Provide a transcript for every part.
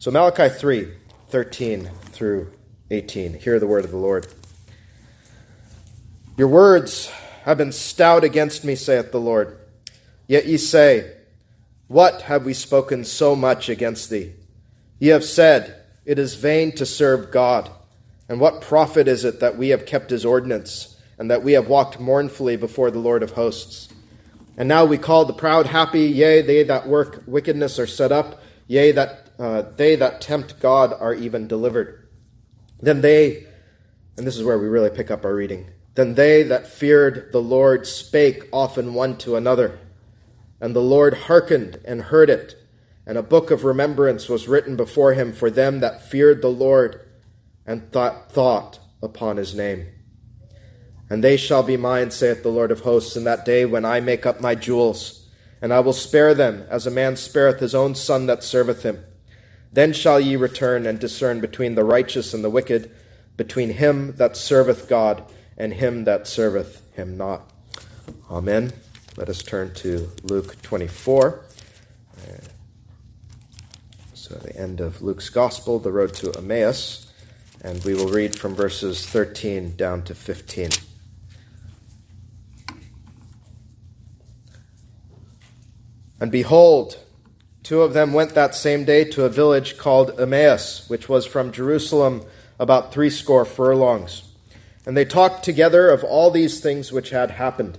So, Malachi 3 13 through 18. Hear the word of the Lord. Your words have been stout against me, saith the Lord. Yet ye say, What have we spoken so much against thee? Ye have said, It is vain to serve God. And what profit is it that we have kept his ordinance, and that we have walked mournfully before the Lord of hosts? And now we call the proud happy, yea, they that work wickedness are set up, yea, that uh, they that tempt God are even delivered. Then they, and this is where we really pick up our reading, then they that feared the Lord spake often one to another, and the Lord hearkened and heard it, and a book of remembrance was written before him for them that feared the Lord and thought, thought upon his name. And they shall be mine, saith the Lord of hosts, in that day when I make up my jewels, and I will spare them as a man spareth his own son that serveth him. Then shall ye return and discern between the righteous and the wicked, between him that serveth God and him that serveth him not. Amen. Let us turn to Luke 24. Uh, so, the end of Luke's Gospel, the road to Emmaus, and we will read from verses 13 down to 15. And behold, Two of them went that same day to a village called Emmaus, which was from Jerusalem about threescore furlongs. And they talked together of all these things which had happened.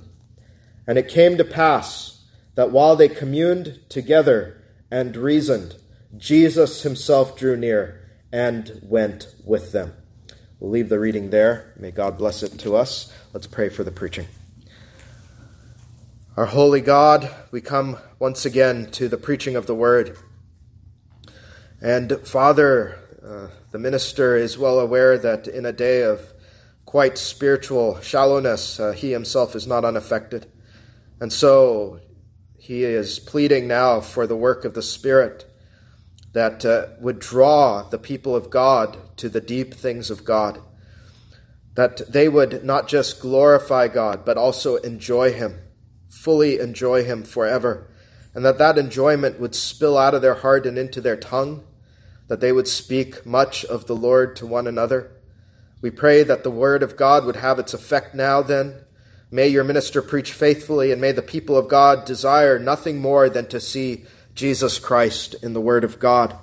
And it came to pass that while they communed together and reasoned, Jesus himself drew near and went with them. We'll leave the reading there. May God bless it to us. Let's pray for the preaching. Our holy God, we come once again to the preaching of the word. And Father, uh, the minister is well aware that in a day of quite spiritual shallowness, uh, he himself is not unaffected. And so he is pleading now for the work of the Spirit that uh, would draw the people of God to the deep things of God. That they would not just glorify God, but also enjoy Him fully enjoy Him forever, and that that enjoyment would spill out of their heart and into their tongue, that they would speak much of the Lord to one another. We pray that the Word of God would have its effect now, then. May your minister preach faithfully, and may the people of God desire nothing more than to see Jesus Christ in the Word of God.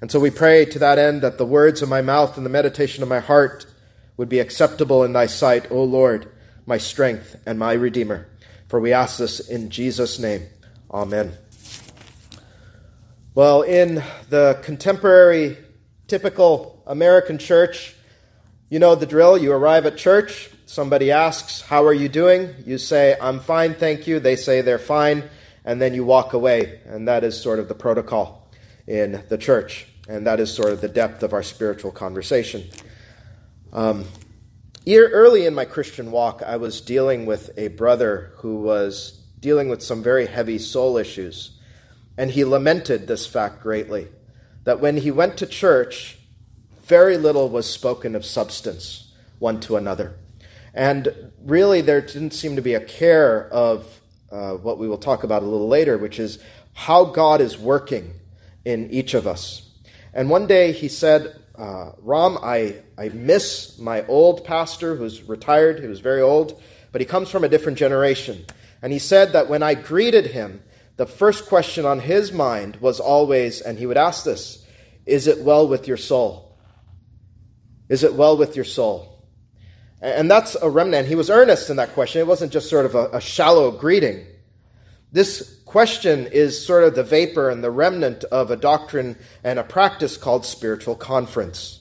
And so we pray to that end that the words of my mouth and the meditation of my heart would be acceptable in thy sight, O Lord, my strength and my Redeemer. For we ask this in Jesus' name. Amen. Well, in the contemporary, typical American church, you know the drill. You arrive at church, somebody asks, How are you doing? You say, I'm fine, thank you. They say they're fine, and then you walk away. And that is sort of the protocol in the church. And that is sort of the depth of our spiritual conversation. Um, Early in my Christian walk, I was dealing with a brother who was dealing with some very heavy soul issues. And he lamented this fact greatly that when he went to church, very little was spoken of substance one to another. And really, there didn't seem to be a care of uh, what we will talk about a little later, which is how God is working in each of us. And one day he said, uh, Ram, I, I miss my old pastor who's retired, he was very old, but he comes from a different generation. And he said that when I greeted him, the first question on his mind was always, and he would ask this, Is it well with your soul? Is it well with your soul? And that's a remnant. He was earnest in that question. It wasn't just sort of a, a shallow greeting. This question is sort of the vapor and the remnant of a doctrine and a practice called spiritual conference,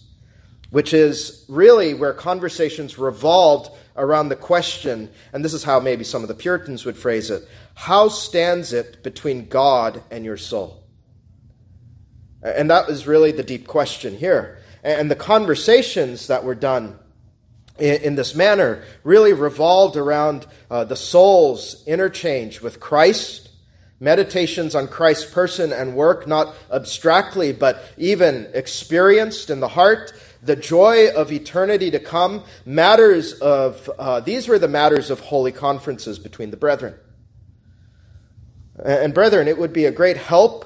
which is really where conversations revolved around the question, and this is how maybe some of the Puritans would phrase it how stands it between God and your soul? And that was really the deep question here. And the conversations that were done in, this manner really revolved around uh, the soul's interchange with Christ, meditations on Christ's person and work, not abstractly, but even experienced in the heart, the joy of eternity to come, matters of, uh, these were the matters of holy conferences between the brethren. And, brethren, it would be a great help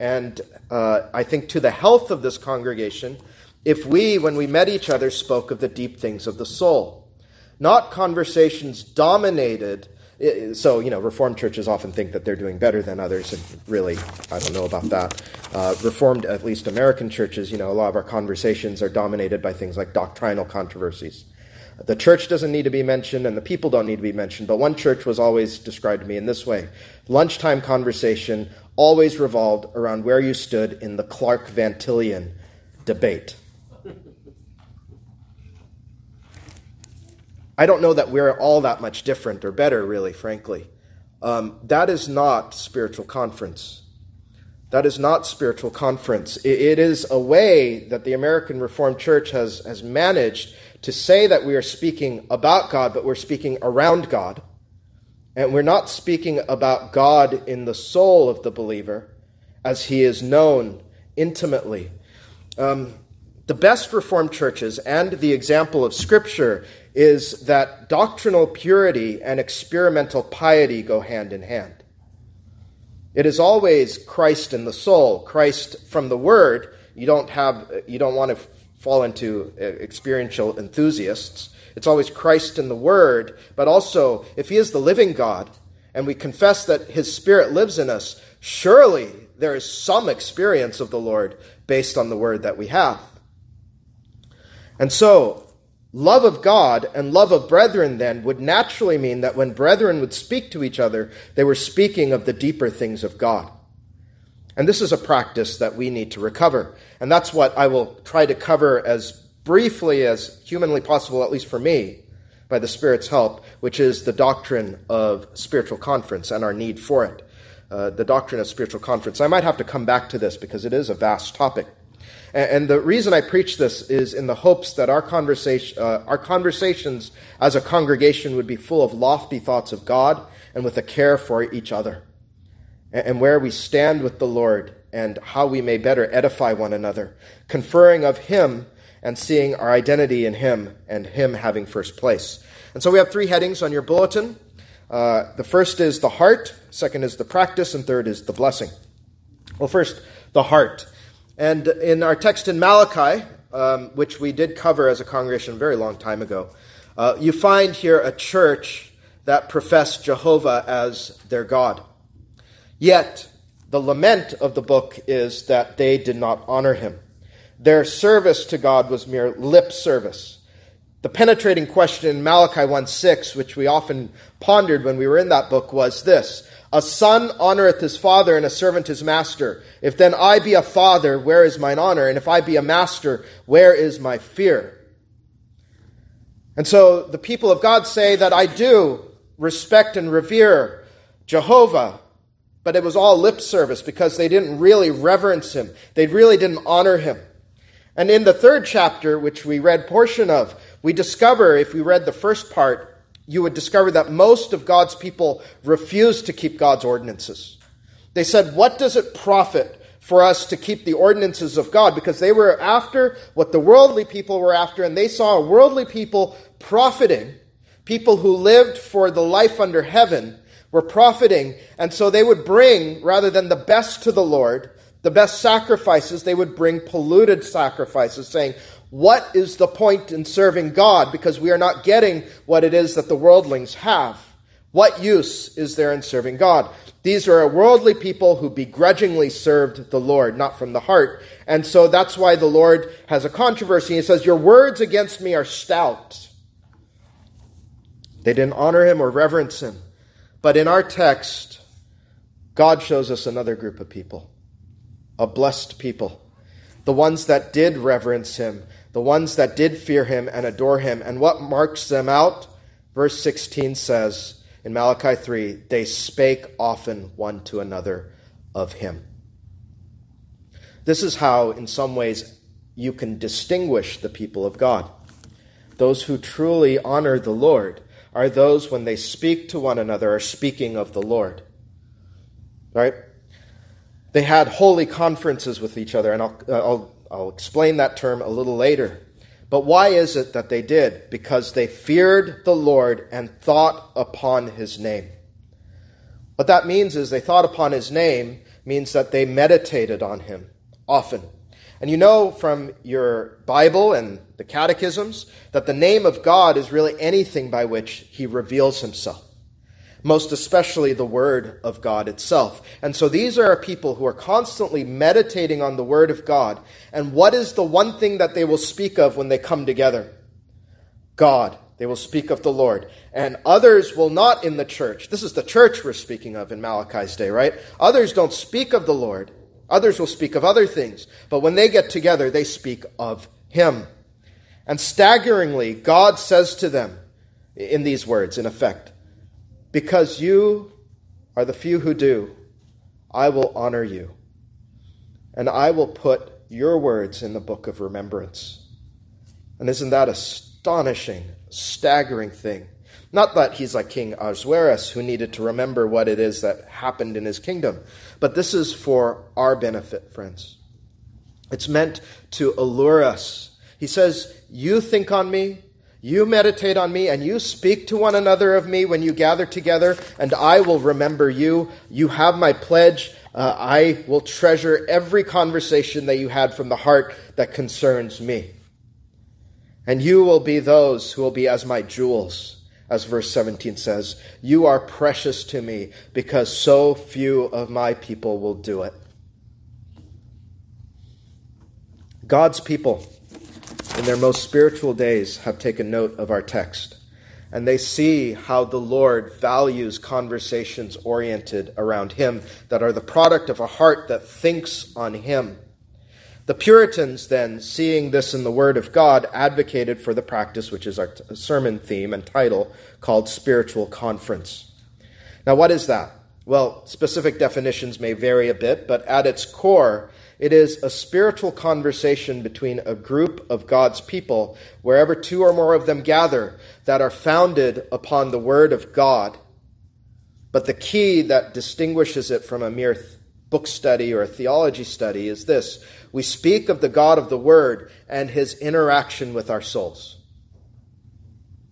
and uh, I think to the health of this congregation if we, when we met each other, spoke of the deep things of the soul. Not conversations dominated. So, you know, Reformed churches often think that they're doing better than others, and really, I don't know about that. Uh, Reformed, at least American churches, you know, a lot of our conversations are dominated by things like doctrinal controversies. The church doesn't need to be mentioned and the people don't need to be mentioned, but one church was always described to me in this way lunchtime conversation always revolved around where you stood in the Clark Van Tillian debate. I don't know that we're all that much different or better, really, frankly. Um, that is not spiritual conference. That is not spiritual conference. It, it is a way that the American Reformed Church has, has managed to say that we are speaking about God, but we're speaking around God. And we're not speaking about God in the soul of the believer as he is known intimately. Um, the best Reformed churches and the example of Scripture is that doctrinal purity and experimental piety go hand in hand. It is always Christ in the soul, Christ from the Word. You don't have, you don't want to fall into uh, experiential enthusiasts. It's always Christ in the Word, but also, if He is the living God, and we confess that His Spirit lives in us, surely there is some experience of the Lord based on the Word that we have. And so, love of God and love of brethren then would naturally mean that when brethren would speak to each other, they were speaking of the deeper things of God. And this is a practice that we need to recover. And that's what I will try to cover as briefly as humanly possible, at least for me, by the Spirit's help, which is the doctrine of spiritual conference and our need for it. Uh, the doctrine of spiritual conference. I might have to come back to this because it is a vast topic. And, the reason I preach this is in the hopes that our, conversation, uh, our conversations as a congregation would be full of lofty thoughts of God and with a care for each other and where we stand with the Lord and how we may better edify one another, conferring of Him and seeing our identity in Him and Him having first place. And so we have three headings on your bulletin. Uh, the first is the heart, second is the practice, and third is the blessing. Well, first, the heart. And in our text in Malachi, um, which we did cover as a congregation a very long time ago, uh, you find here a church that professed Jehovah as their God. Yet, the lament of the book is that they did not honor him. Their service to God was mere lip service. The penetrating question in Malachi 1 6, which we often pondered when we were in that book, was this A son honoreth his father, and a servant his master. If then I be a father, where is mine honor? And if I be a master, where is my fear? And so the people of God say that I do respect and revere Jehovah, but it was all lip service because they didn't really reverence him. They really didn't honor him. And in the third chapter, which we read portion of, we discover, if we read the first part, you would discover that most of God's people refused to keep God's ordinances. They said, What does it profit for us to keep the ordinances of God? Because they were after what the worldly people were after, and they saw worldly people profiting, people who lived for the life under heaven were profiting. And so they would bring, rather than the best to the Lord, the best sacrifices, they would bring polluted sacrifices, saying, What is the point in serving God? Because we are not getting what it is that the worldlings have. What use is there in serving God? These are a worldly people who begrudgingly served the Lord, not from the heart. And so that's why the Lord has a controversy. He says, Your words against me are stout. They didn't honor him or reverence him. But in our text, God shows us another group of people, a blessed people, the ones that did reverence him, the ones that did fear him and adore him. And what marks them out? Verse 16 says in Malachi 3 they spake often one to another of him. This is how, in some ways, you can distinguish the people of God. Those who truly honor the Lord are those when they speak to one another are speaking of the Lord. Right? They had holy conferences with each other, and I'll, uh, I'll, I'll explain that term a little later. But why is it that they did? Because they feared the Lord and thought upon his name. What that means is they thought upon his name means that they meditated on him often. And you know from your Bible and the catechisms that the name of God is really anything by which he reveals himself, most especially the Word of God itself. And so these are people who are constantly meditating on the Word of God. And what is the one thing that they will speak of when they come together? God. They will speak of the Lord. And others will not in the church. This is the church we're speaking of in Malachi's day, right? Others don't speak of the Lord. Others will speak of other things, but when they get together, they speak of Him. And staggeringly, God says to them in these words, in effect, Because you are the few who do, I will honor you, and I will put your words in the book of remembrance. And isn't that astonishing, staggering thing? Not that he's like King Ahasuerus, who needed to remember what it is that happened in his kingdom, but this is for our benefit, friends. It's meant to allure us. He says, You think on me, you meditate on me, and you speak to one another of me when you gather together, and I will remember you. You have my pledge. Uh, I will treasure every conversation that you had from the heart that concerns me. And you will be those who will be as my jewels as verse 17 says, You are precious to me because so few of my people will do it. God's people, in their most spiritual days, have taken note of our text, and they see how the Lord values conversations oriented around Him that are the product of a heart that thinks on Him the Puritans, then, seeing this in the Word of God, advocated for the practice, which is our sermon theme and title, called spiritual conference. Now, what is that? Well, specific definitions may vary a bit, but at its core, it is a spiritual conversation between a group of God's people, wherever two or more of them gather, that are founded upon the Word of God. But the key that distinguishes it from a mere th- book study or a theology study is this we speak of the God of the Word and his interaction with our souls.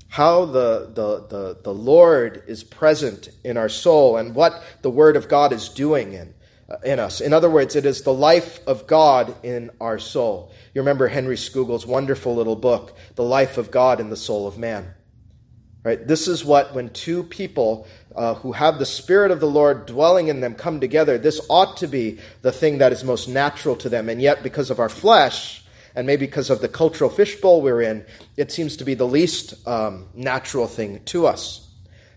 How the, the, the, the Lord is present in our soul and what the Word of God is doing in, in us. In other words, it is the life of God in our soul. You remember Henry Scougal's wonderful little book, The Life of God in the Soul of Man. Right? This is what, when two people uh, who have the Spirit of the Lord dwelling in them come together, this ought to be the thing that is most natural to them. And yet, because of our flesh, and maybe because of the cultural fishbowl we're in, it seems to be the least um, natural thing to us.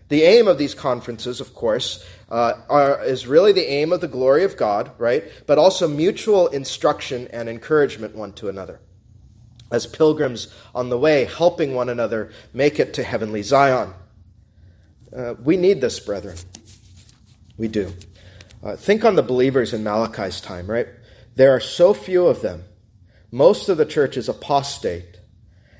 The aim of these conferences, of course, uh, are, is really the aim of the glory of God, right? But also mutual instruction and encouragement one to another. As pilgrims on the way, helping one another make it to heavenly Zion. Uh, we need this, brethren. We do. Uh, think on the believers in Malachi's time, right? There are so few of them. Most of the church is apostate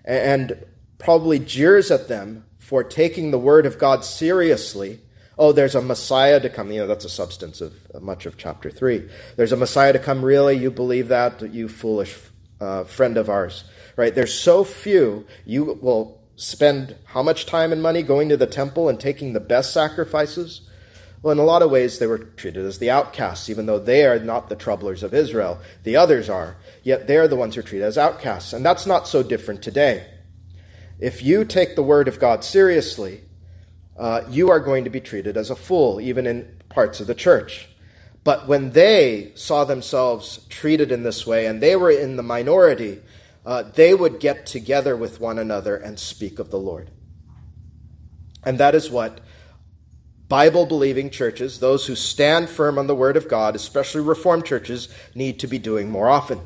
and probably jeers at them for taking the word of God seriously. Oh, there's a Messiah to come. You know, that's a substance of much of chapter 3. There's a Messiah to come. Really? You believe that? You foolish uh, friend of ours. Right? There's so few. You will spend how much time and money going to the temple and taking the best sacrifices? Well, in a lot of ways, they were treated as the outcasts, even though they are not the troublers of Israel. The others are. Yet they're the ones who are treated as outcasts. And that's not so different today. If you take the word of God seriously, uh, you are going to be treated as a fool, even in parts of the church. But when they saw themselves treated in this way, and they were in the minority, uh, they would get together with one another and speak of the Lord. And that is what Bible believing churches, those who stand firm on the Word of God, especially Reformed churches, need to be doing more often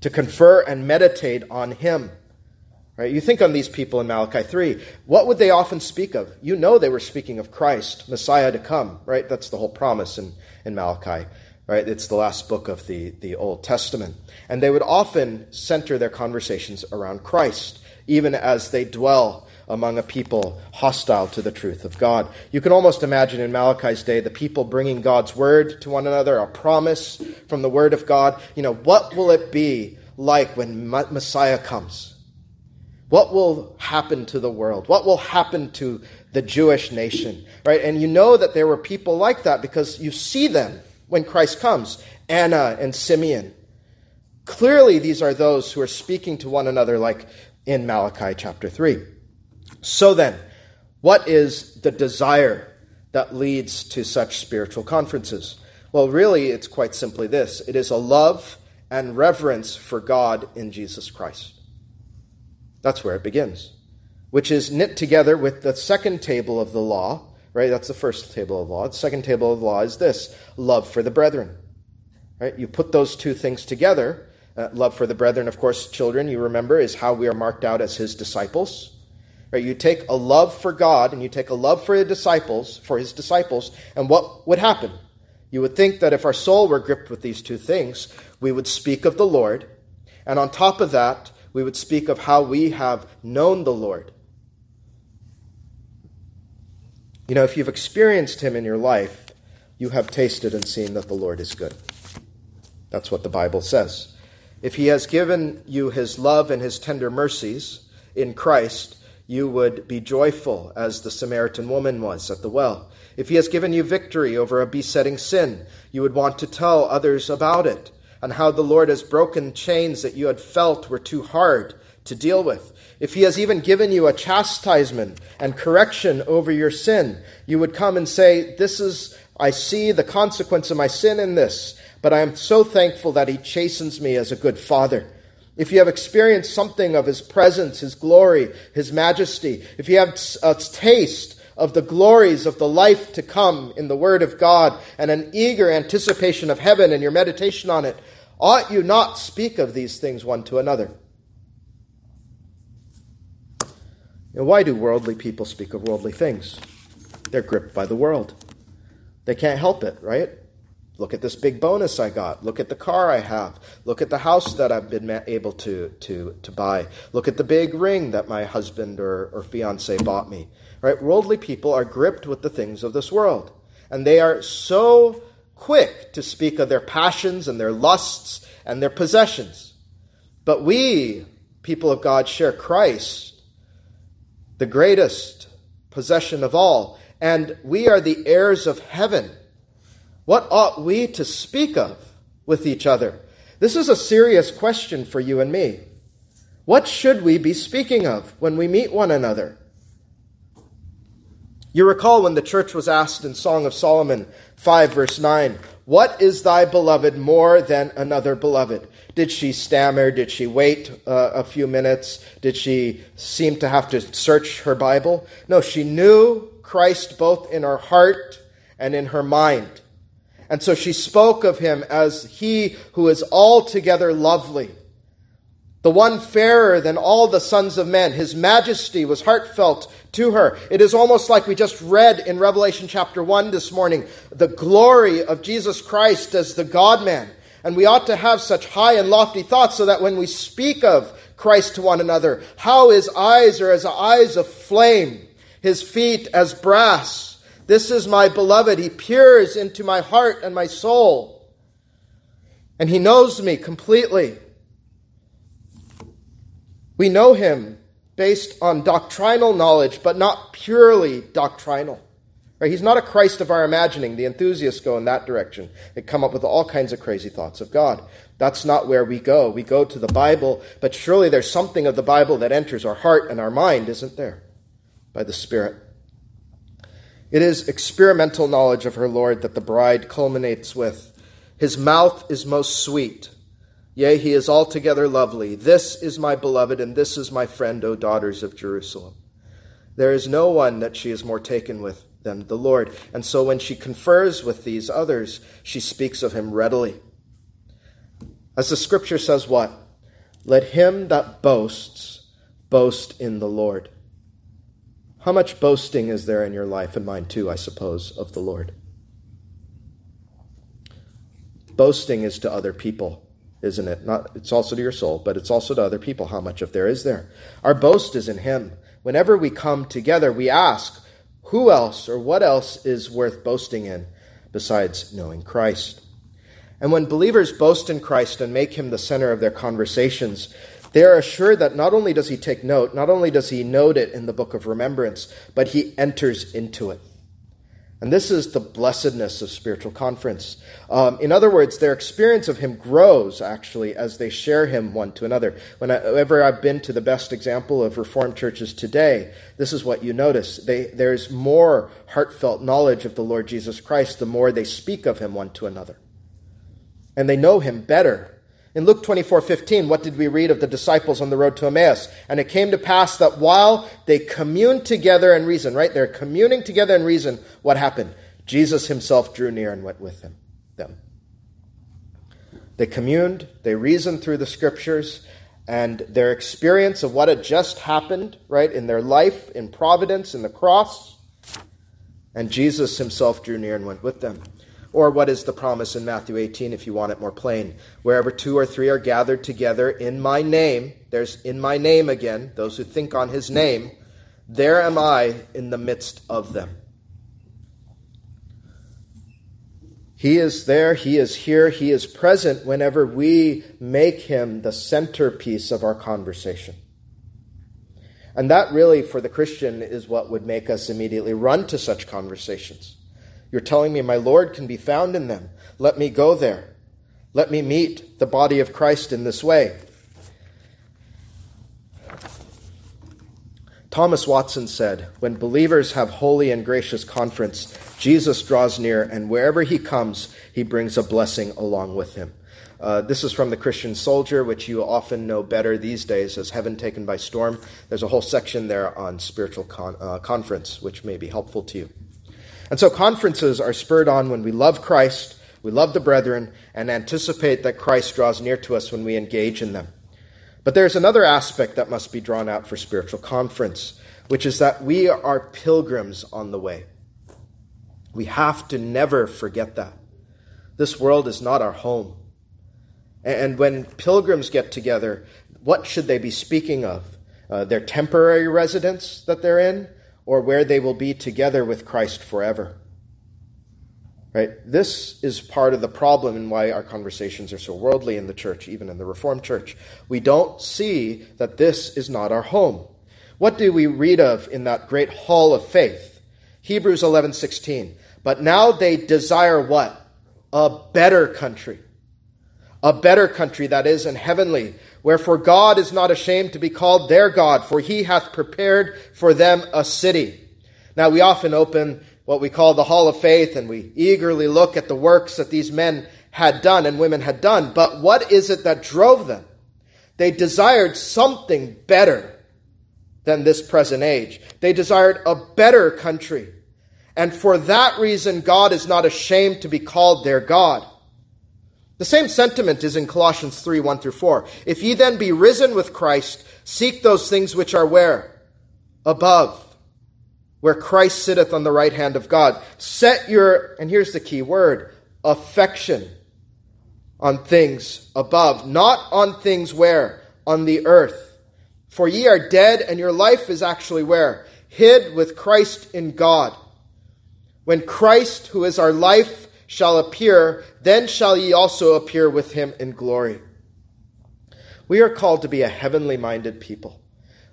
to confer and meditate on Him. Right? You think on these people in Malachi 3. What would they often speak of? You know they were speaking of Christ, Messiah to come, right? That's the whole promise in, in Malachi. Right? It's the last book of the, the Old Testament. And they would often center their conversations around Christ, even as they dwell among a people hostile to the truth of God. You can almost imagine in Malachi's day the people bringing God's word to one another, a promise from the word of God. You know, what will it be like when Messiah comes? What will happen to the world? What will happen to the Jewish nation? Right? And you know that there were people like that because you see them when Christ comes. Anna and Simeon. Clearly, these are those who are speaking to one another, like in Malachi chapter 3. So then, what is the desire that leads to such spiritual conferences? Well, really, it's quite simply this it is a love and reverence for God in Jesus Christ. That's where it begins, which is knit together with the second table of the law, right? That's the first table of law. The second table of law is this love for the brethren, right? You put those two things together. Uh, love for the brethren, of course, children, you remember, is how we are marked out as his disciples. Right? You take a love for God and you take a love for his disciples, for his disciples, and what would happen? You would think that if our soul were gripped with these two things, we would speak of the Lord, and on top of that, we would speak of how we have known the Lord. You know, if you've experienced Him in your life, you have tasted and seen that the Lord is good. That's what the Bible says. If He has given you His love and His tender mercies in Christ, you would be joyful as the Samaritan woman was at the well. If He has given you victory over a besetting sin, you would want to tell others about it and how the Lord has broken chains that you had felt were too hard to deal with. If He has even given you a chastisement and correction over your sin, you would come and say, This is, I see the consequence of my sin in this, but I am so thankful that He chastens me as a good Father. If you have experienced something of His presence, His glory, His majesty, if you have a taste of the glories of the life to come in the Word of God and an eager anticipation of heaven and your meditation on it, ought you not speak of these things one to another? And why do worldly people speak of worldly things? They're gripped by the world. They can't help it, right? Look at this big bonus I got. Look at the car I have. Look at the house that I've been able to, to, to buy. Look at the big ring that my husband or, or fiance bought me. Right? Worldly people are gripped with the things of this world. And they are so quick to speak of their passions and their lusts and their possessions. But we, people of God, share Christ, the greatest possession of all. And we are the heirs of heaven what ought we to speak of with each other? This is a serious question for you and me. What should we be speaking of when we meet one another? You recall when the church was asked in Song of Solomon 5, verse 9, What is thy beloved more than another beloved? Did she stammer? Did she wait uh, a few minutes? Did she seem to have to search her Bible? No, she knew Christ both in her heart and in her mind. And so she spoke of him as he who is altogether lovely, the one fairer than all the sons of men. His majesty was heartfelt to her. It is almost like we just read in Revelation chapter 1 this morning the glory of Jesus Christ as the God man. And we ought to have such high and lofty thoughts so that when we speak of Christ to one another, how his eyes are as eyes of flame, his feet as brass this is my beloved. He peers into my heart and my soul. And he knows me completely. We know him based on doctrinal knowledge, but not purely doctrinal. Right? He's not a Christ of our imagining. The enthusiasts go in that direction. They come up with all kinds of crazy thoughts of God. That's not where we go. We go to the Bible, but surely there's something of the Bible that enters our heart and our mind, isn't there? By the Spirit. It is experimental knowledge of her Lord that the bride culminates with. His mouth is most sweet. Yea, he is altogether lovely. This is my beloved, and this is my friend, O daughters of Jerusalem. There is no one that she is more taken with than the Lord. And so when she confers with these others, she speaks of him readily. As the scripture says, what? Let him that boasts boast in the Lord. How much boasting is there in your life, and mine too, I suppose, of the Lord? Boasting is to other people, isn't it? Not it's also to your soul, but it's also to other people. How much of there is there? Our boast is in him. Whenever we come together, we ask, who else or what else is worth boasting in besides knowing Christ? And when believers boast in Christ and make him the center of their conversations, they are assured that not only does he take note, not only does he note it in the book of remembrance, but he enters into it. And this is the blessedness of spiritual conference. Um, in other words, their experience of Him grows actually as they share Him one to another. Whenever I've been to the best example of Reformed churches today, this is what you notice. They, there's more heartfelt knowledge of the Lord Jesus Christ the more they speak of Him one to another. And they know Him better in Luke 24 15, what did we read of the disciples on the road to Emmaus? And it came to pass that while they communed together and reasoned, right? They're communing together and reason. What happened? Jesus himself drew near and went with him, them. They communed, they reasoned through the scriptures, and their experience of what had just happened, right, in their life, in providence, in the cross, and Jesus himself drew near and went with them. Or what is the promise in Matthew 18 if you want it more plain? Wherever two or three are gathered together in my name, there's in my name again, those who think on his name, there am I in the midst of them. He is there, He is here, He is present whenever we make Him the centerpiece of our conversation. And that really, for the Christian, is what would make us immediately run to such conversations. You're telling me my Lord can be found in them. Let me go there. Let me meet the body of Christ in this way. Thomas Watson said, When believers have holy and gracious conference, Jesus draws near, and wherever he comes, he brings a blessing along with him. Uh, this is from the Christian Soldier, which you often know better these days as Heaven Taken by Storm. There's a whole section there on spiritual con- uh, conference, which may be helpful to you. And so conferences are spurred on when we love Christ, we love the brethren, and anticipate that Christ draws near to us when we engage in them. But there's another aspect that must be drawn out for spiritual conference, which is that we are pilgrims on the way. We have to never forget that. This world is not our home. And when pilgrims get together, what should they be speaking of? Uh, their temporary residence that they're in? Or where they will be together with Christ forever. Right? This is part of the problem and why our conversations are so worldly in the church, even in the Reformed church. We don't see that this is not our home. What do we read of in that great hall of faith? Hebrews 11:16. But now they desire what? A better country. A better country that is in heavenly, Wherefore God is not ashamed to be called their God, for he hath prepared for them a city. Now we often open what we call the Hall of Faith and we eagerly look at the works that these men had done and women had done. But what is it that drove them? They desired something better than this present age. They desired a better country. And for that reason, God is not ashamed to be called their God. The same sentiment is in Colossians 3 1 through 4. If ye then be risen with Christ, seek those things which are where? Above, where Christ sitteth on the right hand of God. Set your, and here's the key word, affection on things above, not on things where? On the earth. For ye are dead, and your life is actually where? Hid with Christ in God. When Christ, who is our life, shall appear, then shall ye also appear with him in glory. We are called to be a heavenly minded people.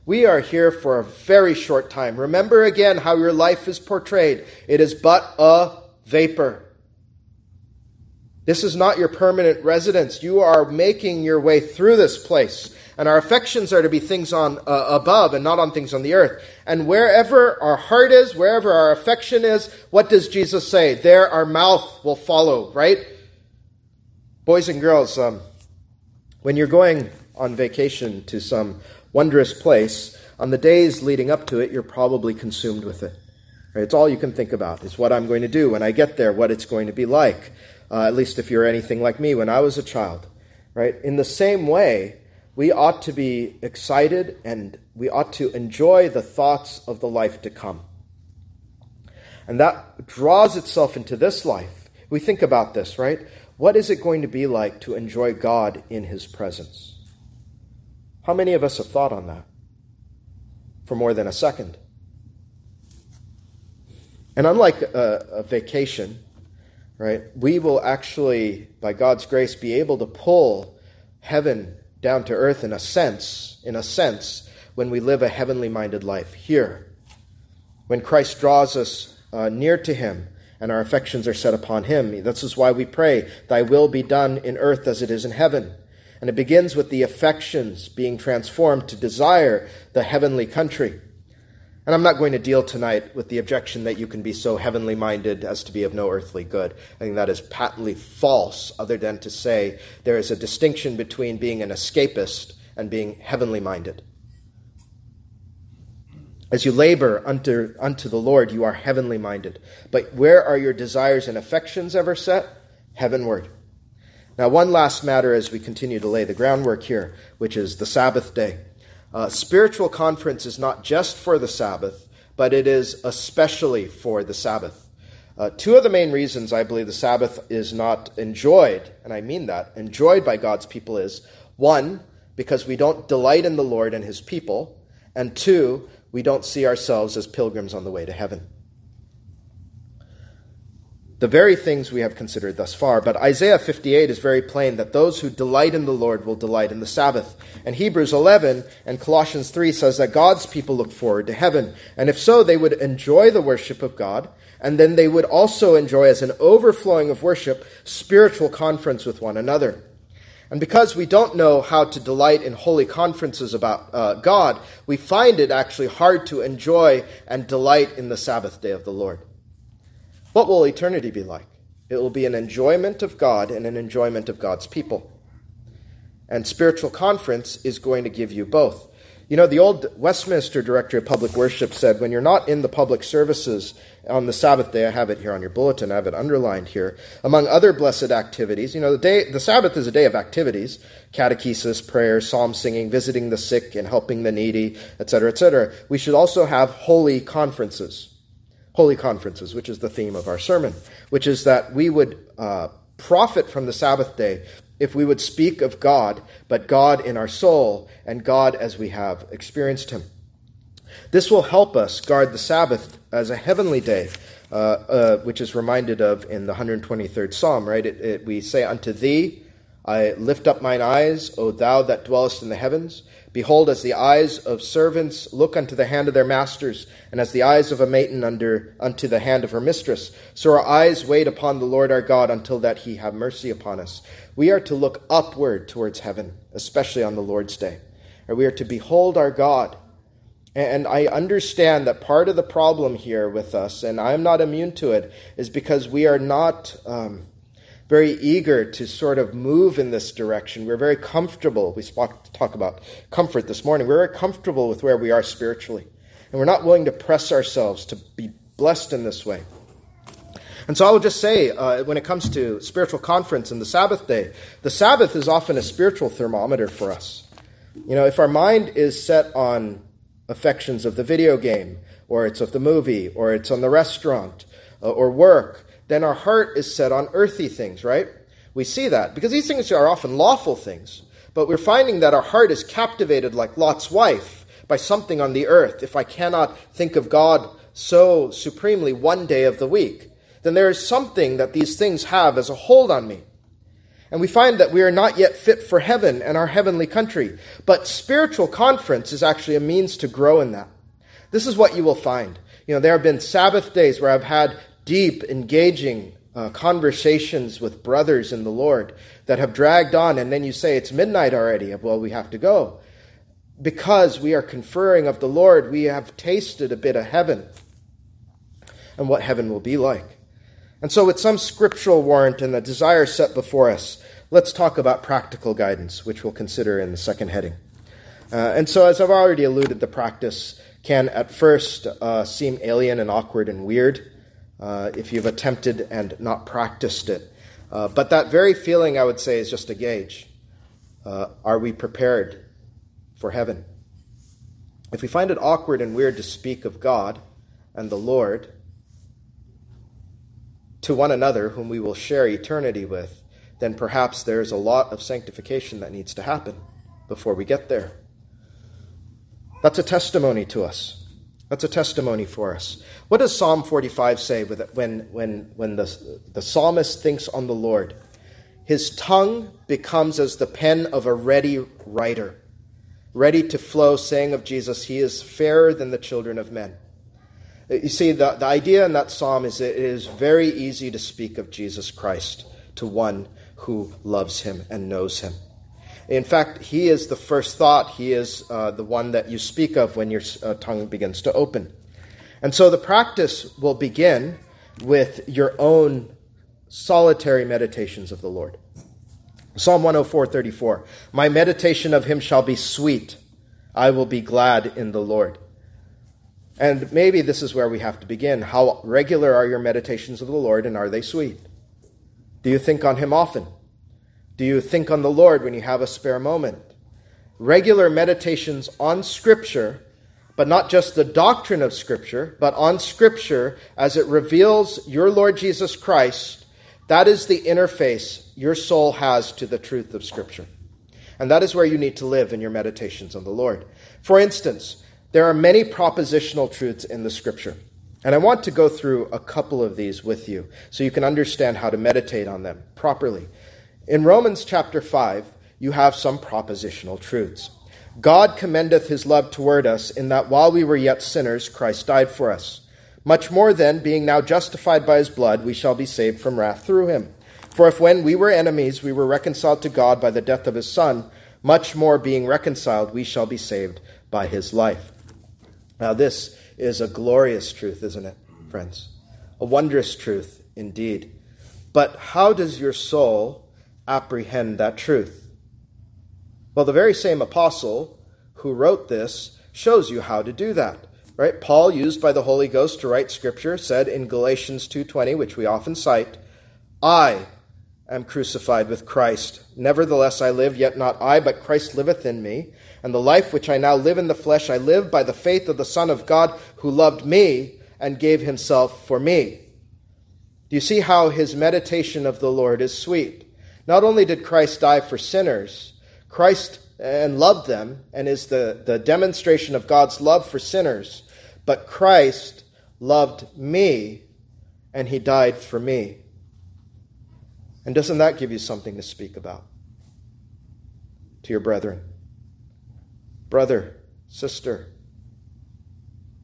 We are here for a very short time. Remember again how your life is portrayed. It is but a vapor. This is not your permanent residence. You are making your way through this place. And our affections are to be things on uh, above and not on things on the earth. And wherever our heart is, wherever our affection is, what does Jesus say? There our mouth will follow, right? Boys and girls, um, when you're going on vacation to some wondrous place, on the days leading up to it, you're probably consumed with it. Right? It's all you can think about is what I'm going to do when I get there, what it's going to be like. Uh, at least if you're anything like me when I was a child. Right? In the same way, we ought to be excited and we ought to enjoy the thoughts of the life to come. And that draws itself into this life. We think about this, right? What is it going to be like to enjoy God in His presence? How many of us have thought on that for more than a second? And unlike a, a vacation, right, we will actually, by God's grace, be able to pull heaven down to earth in a sense, in a sense, when we live a heavenly minded life here. When Christ draws us uh, near to Him and our affections are set upon Him. This is why we pray, Thy will be done in earth as it is in heaven. And it begins with the affections being transformed to desire the heavenly country. And I'm not going to deal tonight with the objection that you can be so heavenly minded as to be of no earthly good. I think that is patently false, other than to say there is a distinction between being an escapist and being heavenly minded. As you labor unto, unto the Lord, you are heavenly minded. But where are your desires and affections ever set? Heavenward. Now, one last matter as we continue to lay the groundwork here, which is the Sabbath day. Uh, spiritual conference is not just for the Sabbath, but it is especially for the Sabbath. Uh, two of the main reasons I believe the Sabbath is not enjoyed, and I mean that, enjoyed by God's people is one, because we don't delight in the Lord and his people, and two, we don't see ourselves as pilgrims on the way to heaven the very things we have considered thus far. But Isaiah 58 is very plain that those who delight in the Lord will delight in the Sabbath. And Hebrews 11 and Colossians 3 says that God's people look forward to heaven. And if so, they would enjoy the worship of God, and then they would also enjoy, as an overflowing of worship, spiritual conference with one another. And because we don't know how to delight in holy conferences about uh, God, we find it actually hard to enjoy and delight in the Sabbath day of the Lord. What will eternity be like? It will be an enjoyment of God and an enjoyment of God's people. And spiritual conference is going to give you both. You know, the old Westminster Directory of Public Worship said when you're not in the public services on the Sabbath day, I have it here on your bulletin, I have it underlined here, among other blessed activities, you know, the day the Sabbath is a day of activities, catechesis, prayer, psalm singing, visiting the sick and helping the needy, etc., etc. We should also have holy conferences holy conferences, which is the theme of our sermon, which is that we would uh, profit from the Sabbath day if we would speak of God, but God in our soul and God as we have experienced Him. This will help us guard the Sabbath as a heavenly day, uh, uh, which is reminded of in the 123rd Psalm, right? It, it, we say, Unto thee I lift up mine eyes, O thou that dwellest in the heavens. Behold, as the eyes of servants look unto the hand of their masters, and as the eyes of a maiden under, unto the hand of her mistress, so our eyes wait upon the Lord our God until that he have mercy upon us. We are to look upward towards heaven, especially on the Lord's day. And we are to behold our God. And I understand that part of the problem here with us, and I'm not immune to it, is because we are not. Um, very eager to sort of move in this direction. We're very comfortable. We talk about comfort this morning. We're very comfortable with where we are spiritually. And we're not willing to press ourselves to be blessed in this way. And so I will just say, uh, when it comes to spiritual conference and the Sabbath day, the Sabbath is often a spiritual thermometer for us. You know, if our mind is set on affections of the video game, or it's of the movie, or it's on the restaurant, uh, or work, then our heart is set on earthly things, right? We see that because these things are often lawful things, but we're finding that our heart is captivated like Lot's wife by something on the earth. If I cannot think of God so supremely one day of the week, then there is something that these things have as a hold on me. And we find that we are not yet fit for heaven and our heavenly country. But spiritual conference is actually a means to grow in that. This is what you will find. You know, there have been Sabbath days where I've had deep, engaging uh, conversations with brothers in the Lord that have dragged on, and then you say, It's midnight already. Well, we have to go. Because we are conferring of the Lord, we have tasted a bit of heaven and what heaven will be like. And so, with some scriptural warrant and the desire set before us, let's talk about practical guidance, which we'll consider in the second heading. Uh, and so, as I've already alluded, the practice can at first uh, seem alien and awkward and weird uh, if you've attempted and not practiced it. Uh, but that very feeling, I would say, is just a gauge. Uh, are we prepared for heaven? If we find it awkward and weird to speak of God and the Lord to one another, whom we will share eternity with, then perhaps there's a lot of sanctification that needs to happen before we get there. That's a testimony to us. That's a testimony for us. What does Psalm 45 say when, when, when the, the psalmist thinks on the Lord? His tongue becomes as the pen of a ready writer, ready to flow, saying of Jesus, He is fairer than the children of men. Uh, you see, the, the idea in that psalm is that it is very easy to speak of Jesus Christ to one who loves him and knows him. In fact, he is the first thought. He is uh, the one that you speak of when your uh, tongue begins to open. And so the practice will begin with your own solitary meditations of the Lord. Psalm 104:34 My meditation of him shall be sweet. I will be glad in the Lord. And maybe this is where we have to begin. How regular are your meditations of the Lord and are they sweet? Do you think on him often? Do you think on the Lord when you have a spare moment? Regular meditations on scripture but not just the doctrine of Scripture, but on Scripture as it reveals your Lord Jesus Christ. That is the interface your soul has to the truth of Scripture. And that is where you need to live in your meditations on the Lord. For instance, there are many propositional truths in the Scripture. And I want to go through a couple of these with you so you can understand how to meditate on them properly. In Romans chapter 5, you have some propositional truths. God commendeth his love toward us, in that while we were yet sinners, Christ died for us. Much more then, being now justified by his blood, we shall be saved from wrath through him. For if when we were enemies, we were reconciled to God by the death of his Son, much more being reconciled, we shall be saved by his life. Now, this is a glorious truth, isn't it, friends? A wondrous truth indeed. But how does your soul apprehend that truth? Well, the very same apostle who wrote this shows you how to do that. Right? Paul, used by the Holy Ghost to write scripture, said in Galatians 2:20, which we often cite, "I am crucified with Christ. Nevertheless I live, yet not I, but Christ liveth in me. And the life which I now live in the flesh, I live by the faith of the Son of God, who loved me and gave himself for me." Do you see how his meditation of the Lord is sweet? Not only did Christ die for sinners, Christ uh, and loved them and is the, the demonstration of God's love for sinners. But Christ loved me and he died for me. And doesn't that give you something to speak about to your brethren? Brother, sister,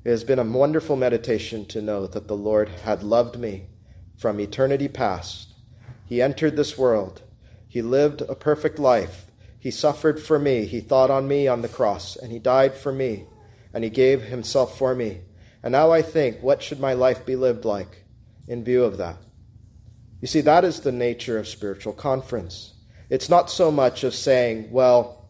it has been a wonderful meditation to know that the Lord had loved me from eternity past. He entered this world. He lived a perfect life he suffered for me. He thought on me on the cross, and He died for me, and He gave Himself for me. And now I think, what should my life be lived like in view of that? You see, that is the nature of spiritual conference. It's not so much of saying, well,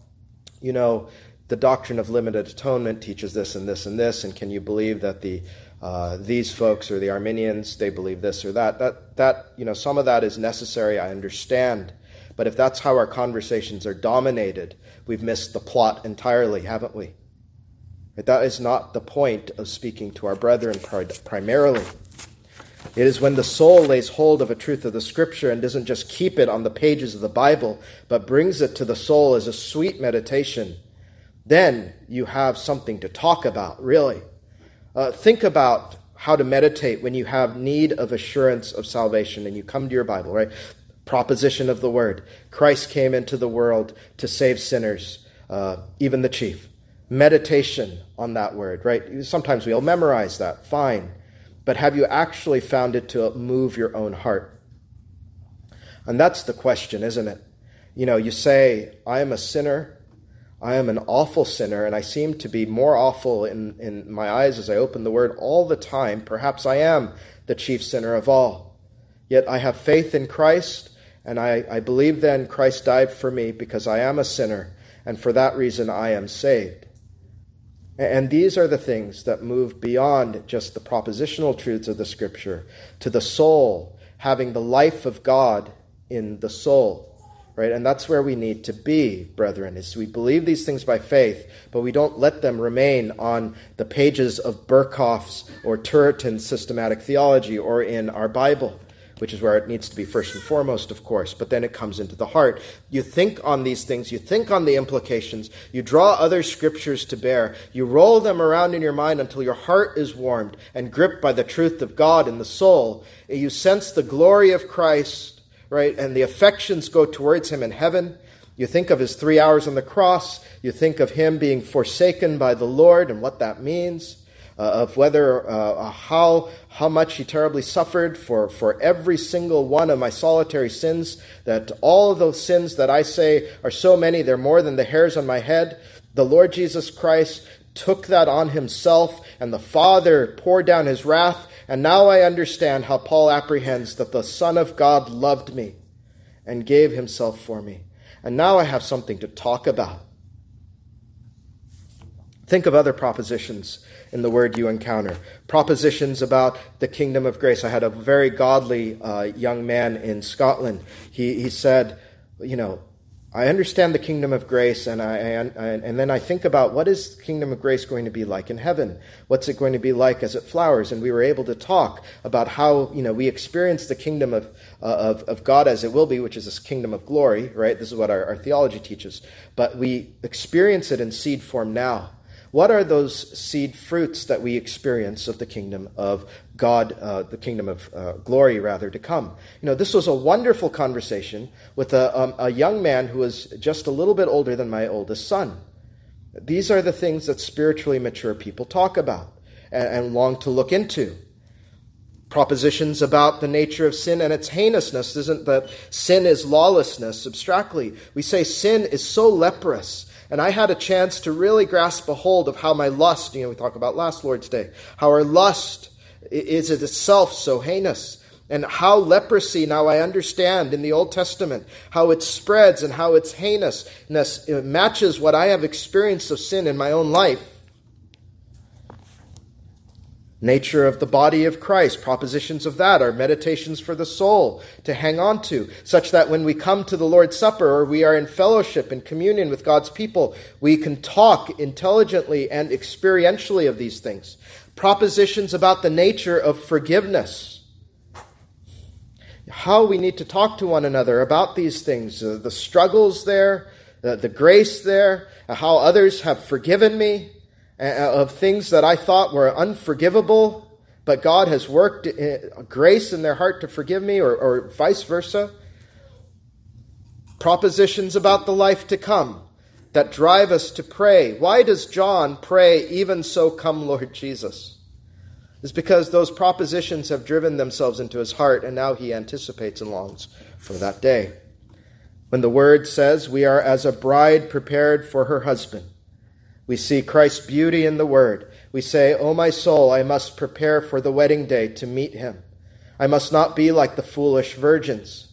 you know, the doctrine of limited atonement teaches this and this and this, and can you believe that the uh, these folks or the Arminians they believe this or that? That that you know, some of that is necessary. I understand. But if that's how our conversations are dominated, we've missed the plot entirely, haven't we? That is not the point of speaking to our brethren primarily. It is when the soul lays hold of a truth of the Scripture and doesn't just keep it on the pages of the Bible, but brings it to the soul as a sweet meditation. Then you have something to talk about, really. Uh, think about how to meditate when you have need of assurance of salvation and you come to your Bible, right? Proposition of the word. Christ came into the world to save sinners, uh, even the chief. Meditation on that word, right? Sometimes we'll memorize that, fine. But have you actually found it to move your own heart? And that's the question, isn't it? You know, you say, I am a sinner. I am an awful sinner, and I seem to be more awful in, in my eyes as I open the word all the time. Perhaps I am the chief sinner of all. Yet I have faith in Christ and I, I believe then Christ died for me because I am a sinner, and for that reason I am saved. And these are the things that move beyond just the propositional truths of the Scripture to the soul, having the life of God in the soul. Right? And that's where we need to be, brethren, is we believe these things by faith, but we don't let them remain on the pages of Berkhof's or Turretin's systematic theology or in our Bible which is where it needs to be first and foremost, of course, but then it comes into the heart. You think on these things, you think on the implications, you draw other scriptures to bear, you roll them around in your mind until your heart is warmed and gripped by the truth of God in the soul. You sense the glory of Christ, right, and the affections go towards him in heaven. You think of his three hours on the cross, you think of him being forsaken by the Lord and what that means. Uh, of whether uh, how how much he terribly suffered for for every single one of my solitary sins. That all of those sins that I say are so many, they're more than the hairs on my head. The Lord Jesus Christ took that on himself, and the Father poured down his wrath. And now I understand how Paul apprehends that the Son of God loved me and gave himself for me. And now I have something to talk about. Think of other propositions in the word you encounter. Propositions about the kingdom of grace. I had a very godly uh, young man in Scotland. He, he said, You know, I understand the kingdom of grace, and, I, I, and then I think about what is the kingdom of grace going to be like in heaven? What's it going to be like as it flowers? And we were able to talk about how you know we experience the kingdom of, uh, of, of God as it will be, which is this kingdom of glory, right? This is what our, our theology teaches. But we experience it in seed form now. What are those seed fruits that we experience of the kingdom of God, uh, the kingdom of uh, glory, rather, to come? You know, this was a wonderful conversation with a, um, a young man who was just a little bit older than my oldest son. These are the things that spiritually mature people talk about and, and long to look into propositions about the nature of sin and its heinousness isn't that sin is lawlessness abstractly. We say sin is so leprous and I had a chance to really grasp a hold of how my lust, you know, we talked about last Lord's Day, how our lust is itself so heinous. And how leprosy, now I understand in the Old Testament, how it spreads and how its heinousness matches what I have experienced of sin in my own life nature of the body of Christ, propositions of that are meditations for the soul to hang on to, such that when we come to the Lord's Supper or we are in fellowship and communion with God's people, we can talk intelligently and experientially of these things. Propositions about the nature of forgiveness. How we need to talk to one another about these things, uh, the struggles there, uh, the grace there, how others have forgiven me, Uh, uh, of things that I thought were unforgivable, but God has worked uh, grace in their heart to forgive me, or, or vice versa. Propositions about the life to come that drive us to pray. Why does John pray, even so come, Lord Jesus? It's because those propositions have driven themselves into his heart, and now he anticipates and longs for that day. When the word says, We are as a bride prepared for her husband. We see Christ's beauty in the Word. We say, O my soul, I must prepare for the wedding day to meet him. I must not be like the foolish virgins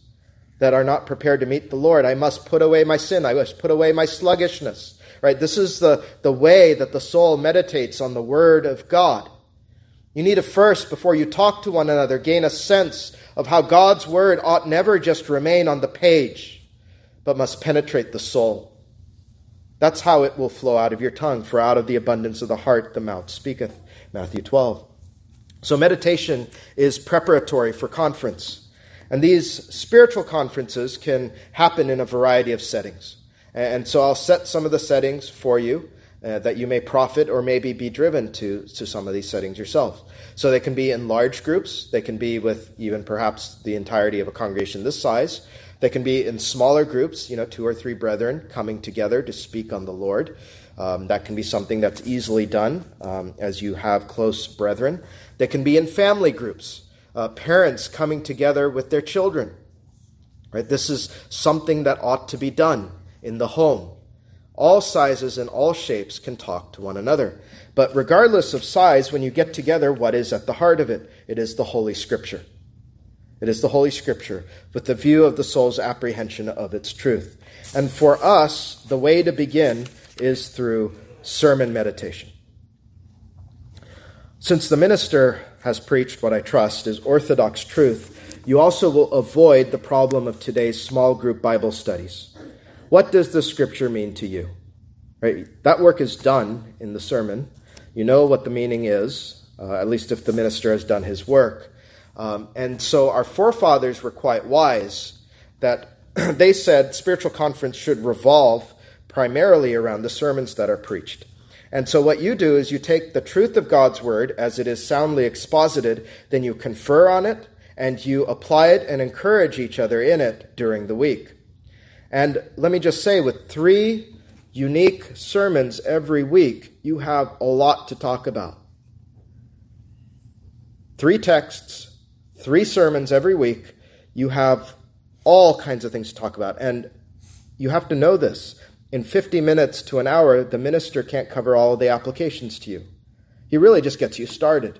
that are not prepared to meet the Lord. I must put away my sin. I must put away my sluggishness. Right? This is the, the way that the soul meditates on the Word of God. You need to first, before you talk to one another, gain a sense of how God's Word ought never just remain on the page, but must penetrate the soul. That's how it will flow out of your tongue, for out of the abundance of the heart the mouth speaketh. Matthew 12. So, meditation is preparatory for conference. And these spiritual conferences can happen in a variety of settings. And so, I'll set some of the settings for you uh, that you may profit or maybe be driven to, to some of these settings yourself. So, they can be in large groups, they can be with even perhaps the entirety of a congregation this size, they can be in smaller groups, you know, two or three brethren coming together to speak on the Lord. Um, that can be something that's easily done um, as you have close brethren. They can be in family groups, uh, parents coming together with their children. Right? This is something that ought to be done in the home. All sizes and all shapes can talk to one another. But regardless of size, when you get together, what is at the heart of it? It is the Holy Scripture. It is the Holy Scripture with the view of the soul's apprehension of its truth. And for us, the way to begin is through sermon meditation. Since the minister has preached what I trust is orthodox truth, you also will avoid the problem of today's small group Bible studies. What does the scripture mean to you? Right? That work is done in the sermon. You know what the meaning is, uh, at least if the minister has done his work. Um, and so our forefathers were quite wise that they said spiritual conference should revolve primarily around the sermons that are preached. And so what you do is you take the truth of God's word as it is soundly exposited, then you confer on it, and you apply it and encourage each other in it during the week. And let me just say, with three unique sermons every week, you have a lot to talk about. three texts, three sermons every week, you have all kinds of things to talk about. And you have to know this. In 50 minutes to an hour, the minister can't cover all of the applications to you. He really just gets you started.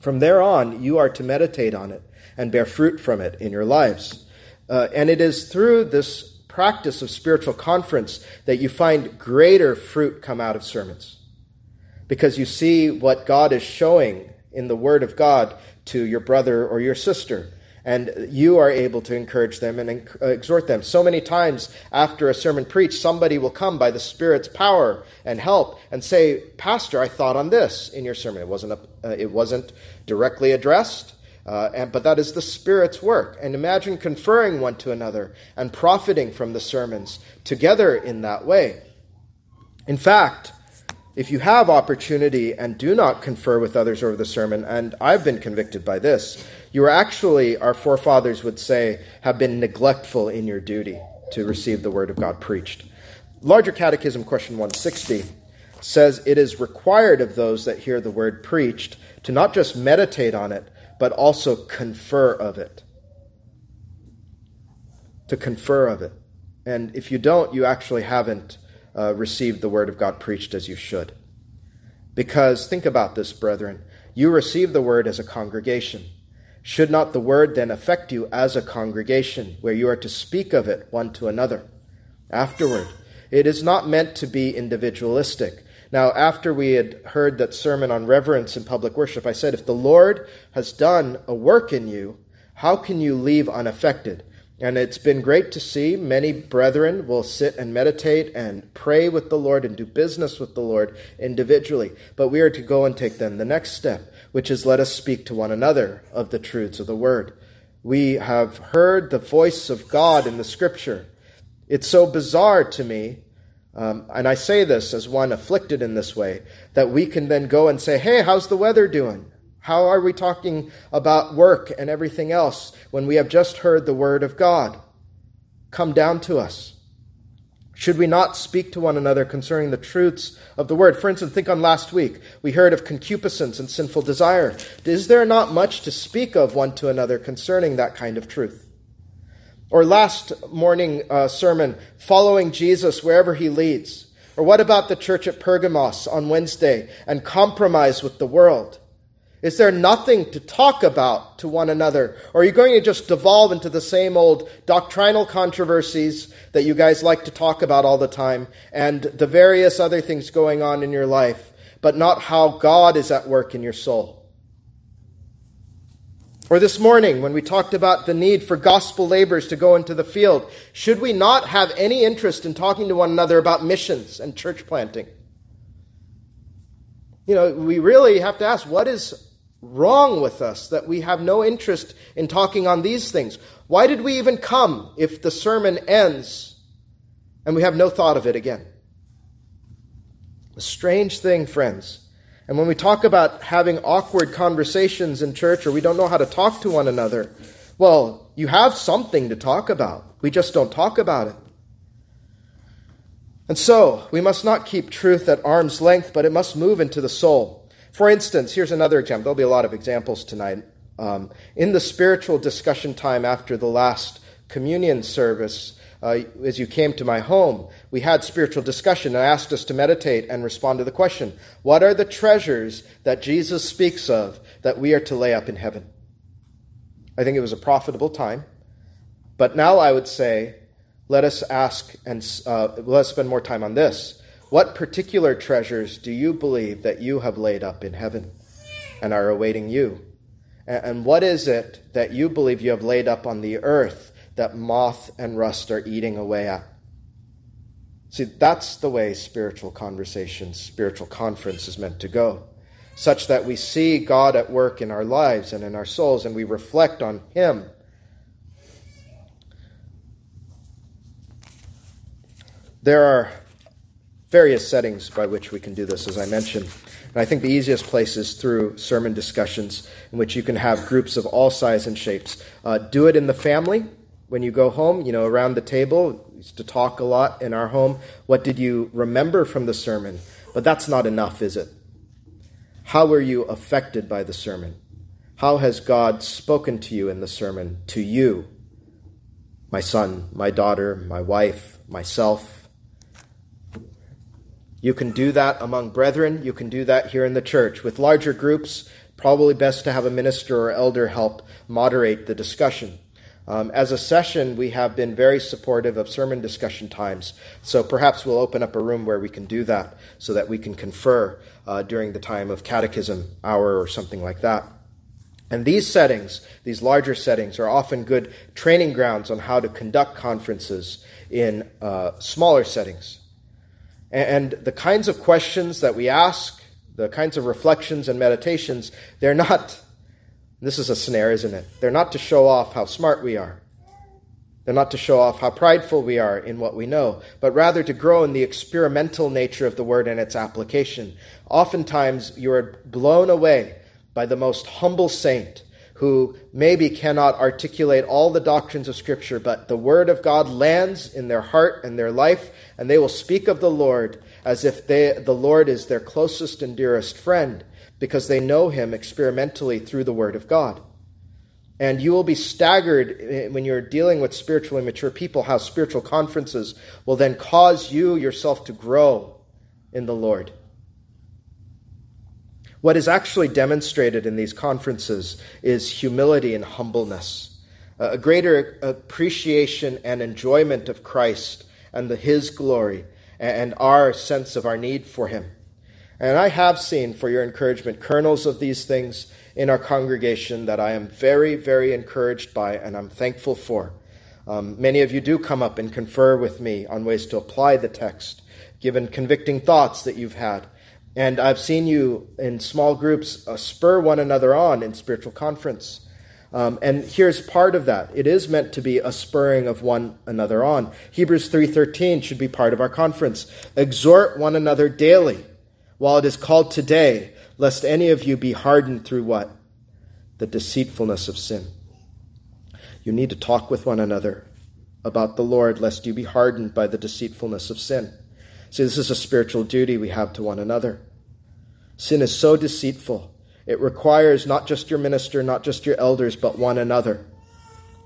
From there on, you are to meditate on it and bear fruit from it in your lives. Uh, and it is through this practice of spiritual conference that you find greater fruit come out of sermons. Because you see what God is showing in the Word of God to your brother or your sister and you are able to encourage them and uh, exhort them. So many times after a sermon preached, somebody will come by the Spirit's power and help and say, "Pastor, I thought on this in your sermon. It wasn't a, uh, it wasn't directly addressed." Uh, and, but that is the Spirit's work. And imagine conferring one to another and profiting from the sermons together in that way. In fact, if you have opportunity and do not confer with others over the sermon, and I've been convicted by this, you are actually, our forefathers would say, have been neglectful in your duty to receive the word of God preached. Larger Catechism, question 160, says it is required of those that hear the word preached to not just meditate on it, but also confer of it. To confer of it. And if you don't, you actually haven't uh, received the word of God preached as you should. Because think about this, brethren. You receive the word as a congregation. Should not the word then affect you as a congregation, where you are to speak of it one to another? Afterward, it is not meant to be individualistic. Now, after we had heard that sermon on reverence in public worship, I said, if the Lord has done a work in you, how can you leave unaffected? And it's been great to see many brethren will sit and meditate and pray with the Lord and do business with the Lord individually. But we are to go and take then the next step which is let us speak to one another of the truths of the word. We have heard the voice of God in the scripture. It's so bizarre to me, um, and I say this as one afflicted in this way, that we can then go and say, Hey, how's the weather doing? How are we talking about work and everything else when we have just heard the word of God come down to us? Should we not speak to one another concerning the truths of the word? For instance, think on last week. We heard of concupiscence and sinful desire. Is there not much to speak of one to another concerning that kind of truth? Or last morning uh, sermon, following Jesus wherever he leads. Or what about the church at Pergamos on Wednesday and compromise with the world? Is there nothing to talk about to one another? Or are you going to just devolve into the same old doctrinal controversies that you guys like to talk about all the time and the various other things going on in your life, but not how God is at work in your soul? Or this morning, when we talked about the need for gospel laborers to go into the field, should we not have any interest in talking to one another about missions and church planting? You know, we really have to ask what is wrong with us that we have no interest in talking on these things? Why did we even come if the sermon ends and we have no thought of it again? A strange thing, friends. And when we talk about having awkward conversations in church or we don't know how to talk to one another, well, you have something to talk about. We just don't talk about it. And so, we must not keep truth at arm's length, but it must move into the soul. For instance, here's another example. There'll be a lot of examples tonight. Um, in the spiritual discussion time after the last communion service, uh, as you came to my home, we had spiritual discussion and asked us to meditate and respond to the question What are the treasures that Jesus speaks of that we are to lay up in heaven? I think it was a profitable time. But now I would say, let us ask and uh, let us spend more time on this. What particular treasures do you believe that you have laid up in heaven and are awaiting you? And what is it that you believe you have laid up on the earth that moth and rust are eating away at? See, that's the way spiritual conversations, spiritual conference is meant to go, such that we see God at work in our lives and in our souls and we reflect on Him. There are various settings by which we can do this, as I mentioned. And I think the easiest place is through sermon discussions, in which you can have groups of all sizes and shapes. Uh, do it in the family when you go home, you know, around the table. We used to talk a lot in our home. What did you remember from the sermon? But that's not enough, is it? How were you affected by the sermon? How has God spoken to you in the sermon? To you, my son, my daughter, my wife, myself. You can do that among brethren. You can do that here in the church. With larger groups, probably best to have a minister or elder help moderate the discussion. Um, as a session, we have been very supportive of sermon discussion times, so perhaps we'll open up a room where we can do that so that we can confer uh, during the time of catechism hour or something like that. And these settings, these larger settings, are often good training grounds on how to conduct conferences in uh, smaller settings. And the kinds of questions that we ask, the kinds of reflections and meditations, they're not this is a snare, isn't it? They're not to show off how smart we are. They're not to show off how prideful we are in what we know, but rather to grow in the experimental nature of the word and its application. Oftentimes, you are blown away by the most humble saint who maybe cannot articulate all the doctrines of Scripture, but the Word of God lands in their heart and their life, and they will speak of the Lord as if they, the Lord is their closest and dearest friend because they know him experimentally through the Word of God. And you will be staggered eh, when you're dealing with spiritually mature people how spiritual conferences will then cause you yourself to grow in the Lord. What is actually demonstrated in these conferences is humility and humbleness, a greater appreciation and enjoyment of Christ and the, His glory, and our sense of our need for Him. And I have seen, for your encouragement, kernels of these things in our congregation that I am very, very encouraged by and I'm thankful for. Um, many of you do come up and confer with me on ways to apply the text, given convicting thoughts that you've had. And I've seen you in small groups uh, spur one another on in spiritual conference. Um, and here's part of that. It is meant to be a spurring of one another on. Hebrews 3:13 should be part of our conference. Exhort one another daily while it is called today, lest any of you be hardened through what? The deceitfulness of sin. You need to talk with one another about the Lord, lest you be hardened by the deceitfulness of sin. See, this is a spiritual duty we have to one another. Sin is so deceitful. It requires not just your minister, not just your elders, but one another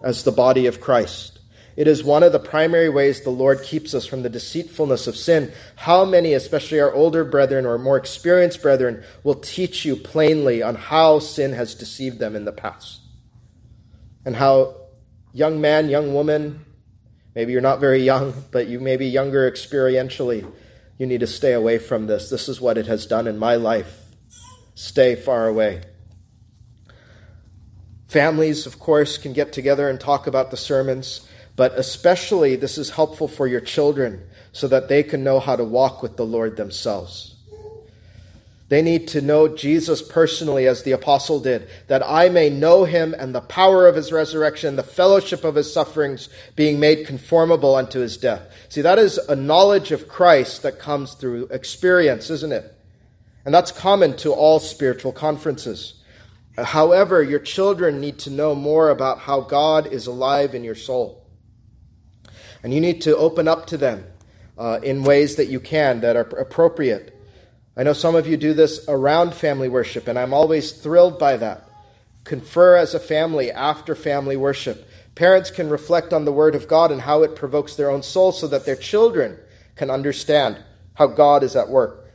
as the body of Christ. It is one of the primary ways the Lord keeps us from the deceitfulness of sin. How many, especially our older brethren or more experienced brethren, will teach you plainly on how sin has deceived them in the past? And how, young man, young woman, maybe you're not very young, but you may be younger experientially, you need to stay away from this. This is what it has done in my life. Stay far away. Families, of course, can get together and talk about the sermons. But especially, this is helpful for your children so that they can know how to walk with the Lord themselves. They need to know Jesus personally, as the apostle did, that I may know him and the power of his resurrection, the fellowship of his sufferings, being made conformable unto his death. See, that is a knowledge of Christ that comes through experience, isn't it? And that's common to all spiritual conferences. However, your children need to know more about how God is alive in your soul. And you need to open up to them uh, in ways that you can that are appropriate. I know some of you do this around family worship, and I'm always thrilled by that. Confer as a family after family worship. Parents can reflect on the Word of God and how it provokes their own soul so that their children can understand how God is at work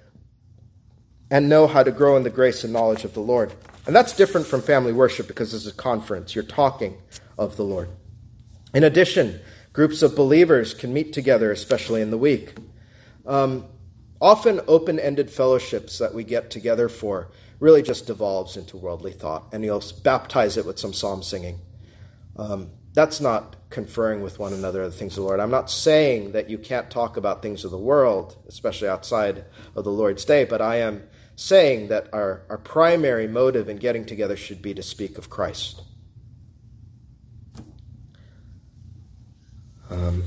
and know how to grow in the grace and knowledge of the Lord. And that's different from family worship because this is a conference. You're talking of the Lord. In addition, Groups of believers can meet together, especially in the week. Um, often, open ended fellowships that we get together for really just devolves into worldly thought, and you'll baptize it with some psalm singing. Um, that's not conferring with one another the things of the Lord. I'm not saying that you can't talk about things of the world, especially outside of the Lord's day, but I am saying that our, our primary motive in getting together should be to speak of Christ. Um,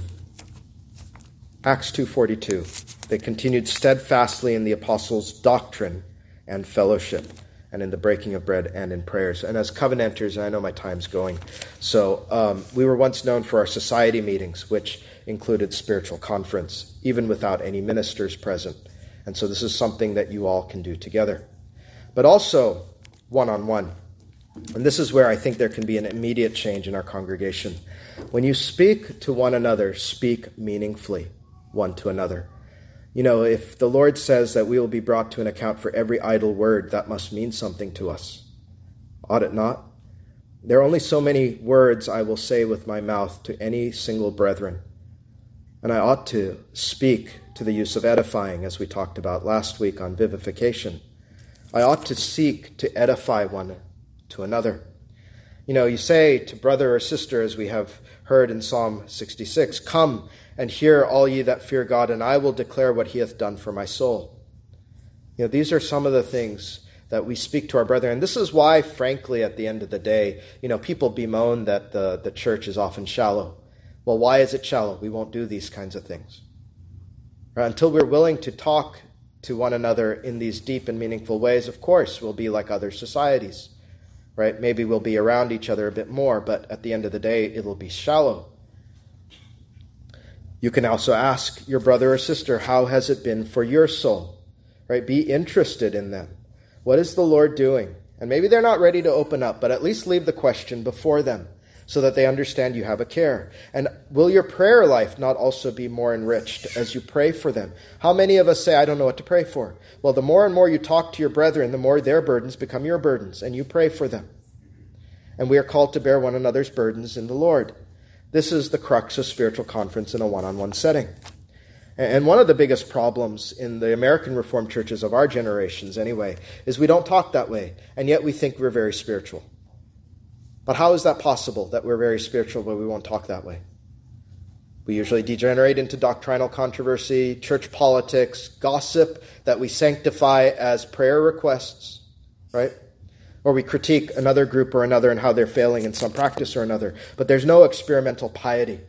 Acts 2:42. They continued steadfastly in the apostles' doctrine and fellowship, and in the breaking of bread and in prayers. And as covenanters, I know my time's going, so um, we were once known for our society meetings, which included spiritual conference, even without any ministers present. And so this is something that you all can do together, but also one on one. And this is where I think there can be an immediate change in our congregation. When you speak to one another, speak meaningfully one to another. You know, if the Lord says that we will be brought to an account for every idle word, that must mean something to us. Ought it not? There are only so many words I will say with my mouth to any single brethren. And I ought to speak to the use of edifying, as we talked about last week on vivification. I ought to seek to edify one to another. You know, you say to brother or sister, as we have heard in Psalm 66, Come and hear, all ye that fear God, and I will declare what he hath done for my soul. You know, these are some of the things that we speak to our brethren. And this is why, frankly, at the end of the day, you know, people bemoan that the, the church is often shallow. Well, why is it shallow? We won't do these kinds of things. Right? Until we're willing to talk to one another in these deep and meaningful ways, of course, we'll be like other societies. Right? Maybe we'll be around each other a bit more, but at the end of the day, it'll be shallow. You can also ask your brother or sister, how has it been for your soul? Right? Be interested in them. What is the Lord doing? And maybe they're not ready to open up, but at least leave the question before them so that they understand you have a care. And will your prayer life not also be more enriched as you pray for them? How many of us say, I don't know what to pray for? Well, the more and more you talk to your brethren, the more their burdens become your burdens, and you pray for them. And we are called to bear one another's burdens in the Lord. This is the crux of spiritual conference in a one on one setting. And one of the biggest problems in the American Reformed churches of our generations, anyway, is we don't talk that way, and yet we think we're very spiritual. But how is that possible that we're very spiritual but we won't talk that way? We usually degenerate into doctrinal controversy, church politics, gossip that we sanctify as prayer requests, right? Or we critique another group or another and how they're failing in some practice or another. But there's no experimental piety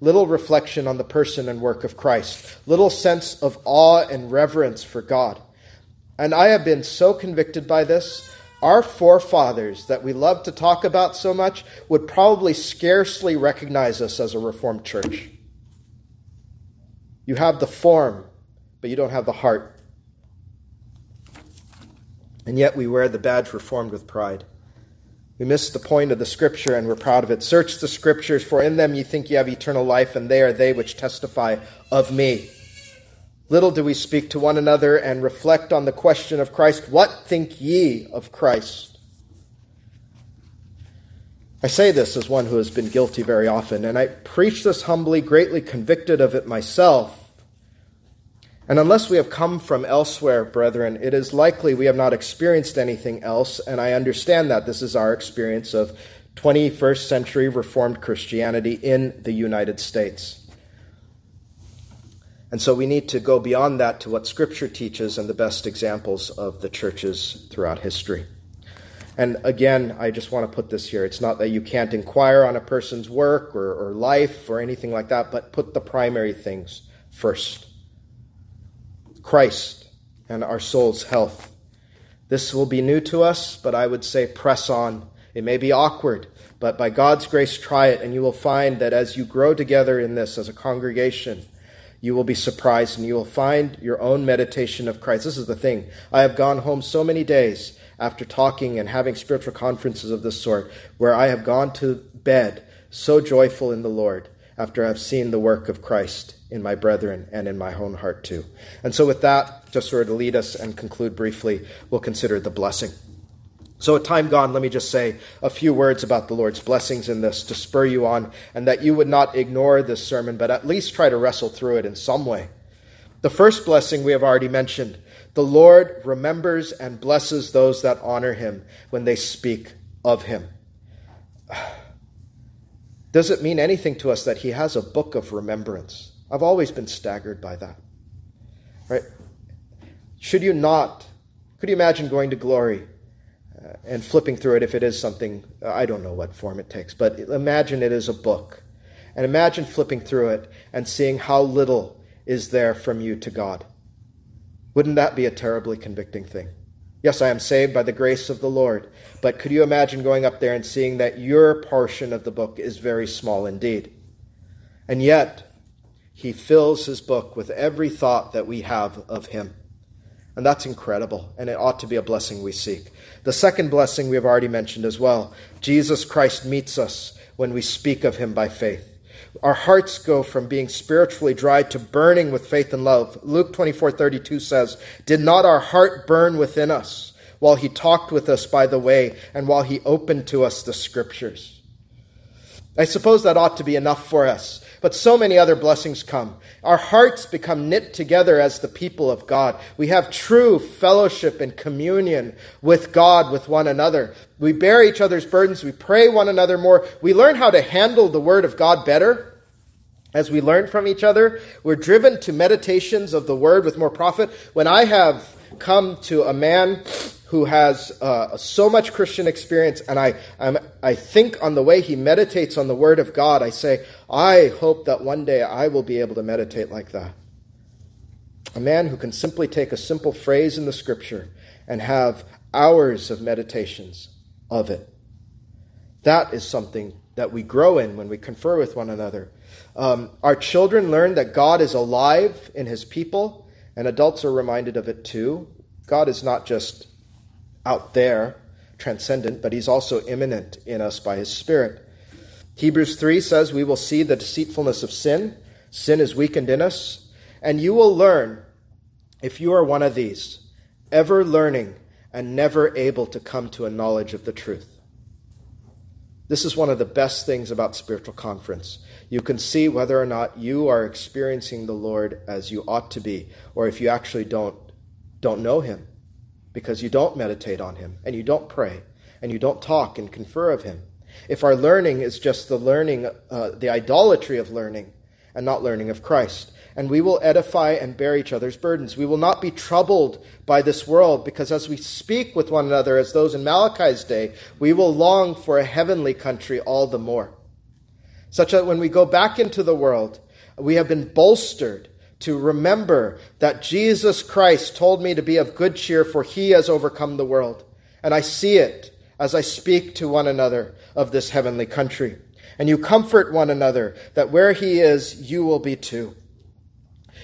little reflection on the person and work of Christ, little sense of awe and reverence for God. And I have been so convicted by this. Our forefathers that we love to talk about so much would probably scarcely recognize us as a Reformed church. You have the form, but you don't have the heart. And yet we wear the badge reformed with pride. We miss the point of the scripture and we're proud of it. Search the scriptures, for in them you think you have eternal life, and they are they which testify of me. Little do we speak to one another and reflect on the question of Christ What think ye of Christ? I say this as one who has been guilty very often, and I preach this humbly, greatly convicted of it myself. And unless we have come from elsewhere, brethren, it is likely we have not experienced anything else, and I understand that this is our experience of 21st century Reformed Christianity in the United States. And so we need to go beyond that to what Scripture teaches and the best examples of the churches throughout history. And again, I just want to put this here. It's not that you can't inquire on a person's work or, or life or anything like that, but put the primary things first. Christ and our soul's health. This will be new to us, but I would say press on. It may be awkward, but by God's grace, try it, and you will find that as you grow together in this as a congregation, you will be surprised and you will find your own meditation of Christ. This is the thing. I have gone home so many days after talking and having spiritual conferences of this sort where I have gone to bed so joyful in the Lord after I've seen the work of Christ in my brethren and in my own heart too. And so, with that, just sort of to lead us and conclude briefly, we'll consider the blessing. So, at time gone, let me just say a few words about the Lord's blessings in this to spur you on, and that you would not ignore this sermon, but at least try to wrestle through it in some way. The first blessing we have already mentioned the Lord remembers and blesses those that honor him when they speak of him. Does it mean anything to us that he has a book of remembrance? I've always been staggered by that. Right? Should you not, could you imagine going to glory Uh, and flipping through it if it is something, I don't know what form it takes, but imagine it is a book. And imagine flipping through it and seeing how little is there from you to God. Wouldn't that be a terribly convicting thing? Yes, I am saved by the grace of the Lord, but could you imagine going up there and seeing that your portion of the book is very small indeed? And yet, he fills his book with every thought that we have of him. And that's incredible, and it ought to be a blessing we seek. The second blessing we have already mentioned as well Jesus Christ meets us when we speak of him by faith. Our hearts go from being spiritually dry to burning with faith and love. Luke 24 32 says, Did not our heart burn within us while he talked with us by the way and while he opened to us the scriptures? I suppose that ought to be enough for us. But so many other blessings come. Our hearts become knit together as the people of God. We have true fellowship and communion with God, with one another. We bear each other's burdens. We pray one another more. We learn how to handle the Word of God better. As we learn from each other, we're driven to meditations of the Word with more profit. When I have come to a man who has uh, so much Christian experience, and I, I'm, I think on the way he meditates on the Word of God, I say, I hope that one day I will be able to meditate like that. A man who can simply take a simple phrase in the Scripture and have hours of meditations of it. That is something that we grow in when we confer with one another. Um, our children learn that God is alive in His people, and adults are reminded of it too. God is not just out there, transcendent, but he's also immanent in us by his Spirit. Hebrews 3 says, We will see the deceitfulness of sin. Sin is weakened in us. And you will learn, if you are one of these, ever learning and never able to come to a knowledge of the truth. This is one of the best things about spiritual conference. You can see whether or not you are experiencing the Lord as you ought to be, or if you actually don't, don't know him because you don't meditate on him and you don't pray and you don't talk and confer of him. If our learning is just the learning, uh, the idolatry of learning and not learning of Christ, and we will edify and bear each other's burdens. We will not be troubled by this world because as we speak with one another as those in Malachi's day, we will long for a heavenly country all the more. Such that when we go back into the world, we have been bolstered to remember that Jesus Christ told me to be of good cheer, for he has overcome the world. And I see it as I speak to one another of this heavenly country. And you comfort one another that where he is, you will be too.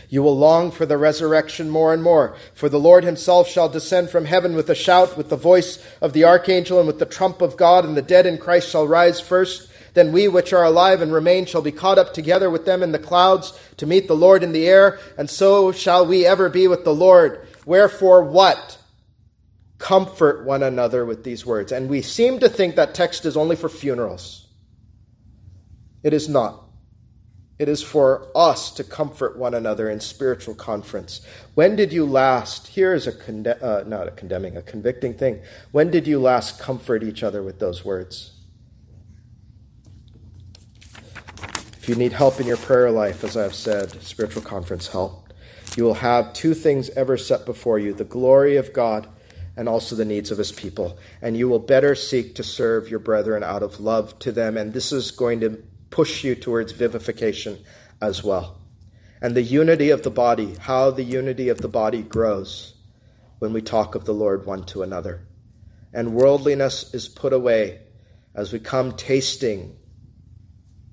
You will long for the resurrection more and more, for the Lord himself shall descend from heaven with a shout, with the voice of the archangel, and with the trump of God, and the dead in Christ shall rise first. Then we which are alive and remain shall be caught up together with them in the clouds to meet the Lord in the air, and so shall we ever be with the Lord. Wherefore, what? Comfort one another with these words. And we seem to think that text is only for funerals. It is not. It is for us to comfort one another in spiritual conference. When did you last? Here is a conde- uh, not a condemning, a convicting thing. When did you last comfort each other with those words? If you need help in your prayer life, as I have said, spiritual conference help. You will have two things ever set before you the glory of God and also the needs of his people. And you will better seek to serve your brethren out of love to them. And this is going to push you towards vivification as well. And the unity of the body, how the unity of the body grows when we talk of the Lord one to another. And worldliness is put away as we come tasting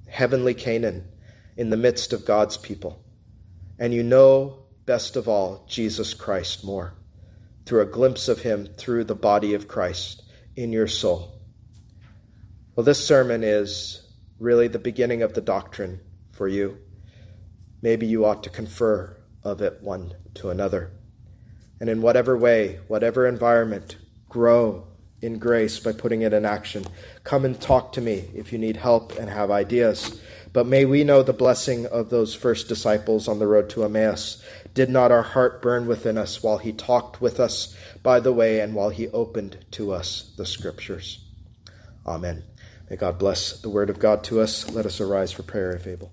heavenly Canaan in the midst of God's people. And you know, best of all, Jesus Christ more through a glimpse of him through the body of Christ in your soul. Well, this sermon is really the beginning of the doctrine for you. Maybe you ought to confer of it one to another. And in whatever way, whatever environment, grow in grace by putting it in action. Come and talk to me if you need help and have ideas. But may we know the blessing of those first disciples on the road to Emmaus. Did not our heart burn within us while he talked with us by the way and while he opened to us the scriptures? Amen. May God bless the word of God to us. Let us arise for prayer if able.